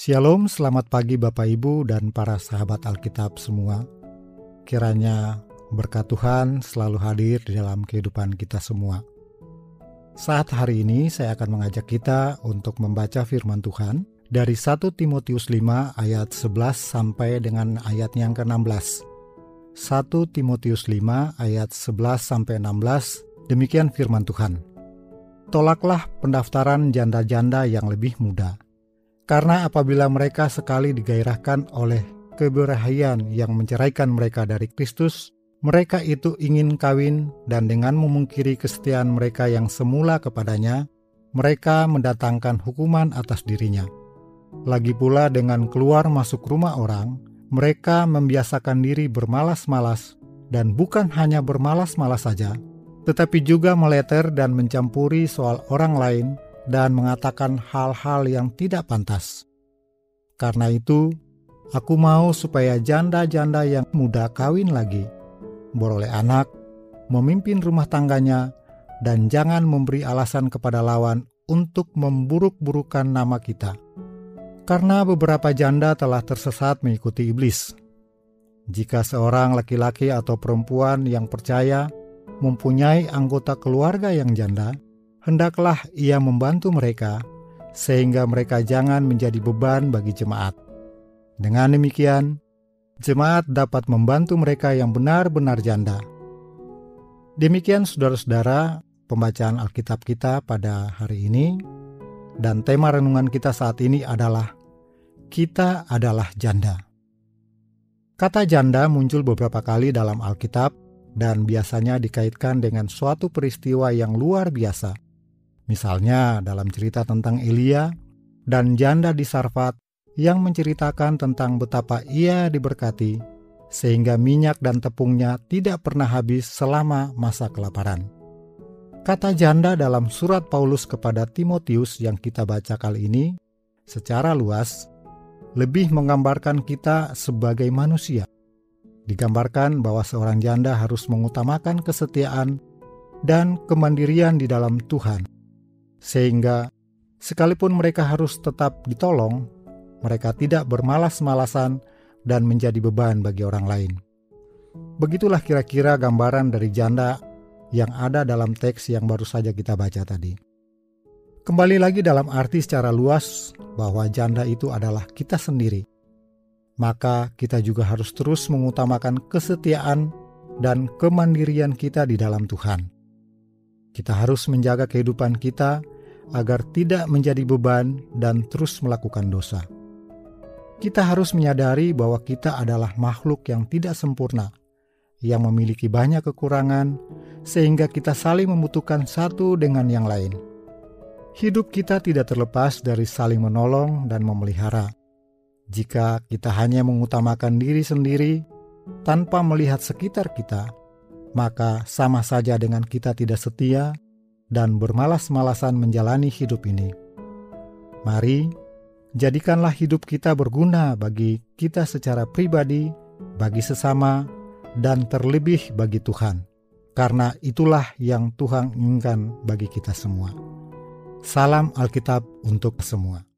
Shalom, selamat pagi Bapak Ibu dan para sahabat Alkitab semua. Kiranya berkat Tuhan selalu hadir di dalam kehidupan kita semua. Saat hari ini saya akan mengajak kita untuk membaca firman Tuhan dari 1 Timotius 5 ayat 11 sampai dengan ayat yang ke-16. 1 Timotius 5 ayat 11 sampai 16 demikian firman Tuhan. Tolaklah pendaftaran janda-janda yang lebih muda karena apabila mereka sekali digairahkan oleh keberahian yang menceraikan mereka dari Kristus, mereka itu ingin kawin dan dengan memungkiri kesetiaan mereka yang semula kepadanya, mereka mendatangkan hukuman atas dirinya. Lagi pula dengan keluar masuk rumah orang, mereka membiasakan diri bermalas-malas dan bukan hanya bermalas-malas saja, tetapi juga meleter dan mencampuri soal orang lain dan mengatakan hal-hal yang tidak pantas. Karena itu, aku mau supaya janda-janda yang muda kawin lagi, beroleh anak, memimpin rumah tangganya, dan jangan memberi alasan kepada lawan untuk memburuk-burukan nama kita. Karena beberapa janda telah tersesat mengikuti iblis. Jika seorang laki-laki atau perempuan yang percaya mempunyai anggota keluarga yang janda, hendaklah ia membantu mereka, sehingga mereka jangan menjadi beban bagi jemaat. Dengan demikian, jemaat dapat membantu mereka yang benar-benar janda. Demikian saudara-saudara, pembacaan Alkitab kita pada hari ini, dan tema renungan kita saat ini adalah kita adalah janda. Kata janda muncul beberapa kali dalam Alkitab dan biasanya dikaitkan dengan suatu peristiwa yang luar biasa Misalnya dalam cerita tentang Elia dan janda di Sarfat yang menceritakan tentang betapa ia diberkati sehingga minyak dan tepungnya tidak pernah habis selama masa kelaparan. Kata janda dalam surat Paulus kepada Timotius yang kita baca kali ini secara luas lebih menggambarkan kita sebagai manusia. Digambarkan bahwa seorang janda harus mengutamakan kesetiaan dan kemandirian di dalam Tuhan sehingga sekalipun mereka harus tetap ditolong, mereka tidak bermalas-malasan dan menjadi beban bagi orang lain. Begitulah kira-kira gambaran dari janda yang ada dalam teks yang baru saja kita baca tadi. Kembali lagi dalam arti secara luas bahwa janda itu adalah kita sendiri. Maka kita juga harus terus mengutamakan kesetiaan dan kemandirian kita di dalam Tuhan. Kita harus menjaga kehidupan kita agar tidak menjadi beban dan terus melakukan dosa. Kita harus menyadari bahwa kita adalah makhluk yang tidak sempurna, yang memiliki banyak kekurangan, sehingga kita saling membutuhkan satu dengan yang lain. Hidup kita tidak terlepas dari saling menolong dan memelihara. Jika kita hanya mengutamakan diri sendiri tanpa melihat sekitar kita, maka sama saja dengan kita tidak setia dan bermalas-malasan menjalani hidup ini. Mari, jadikanlah hidup kita berguna bagi kita secara pribadi, bagi sesama, dan terlebih bagi Tuhan, karena itulah yang Tuhan inginkan bagi kita semua. Salam Alkitab untuk semua.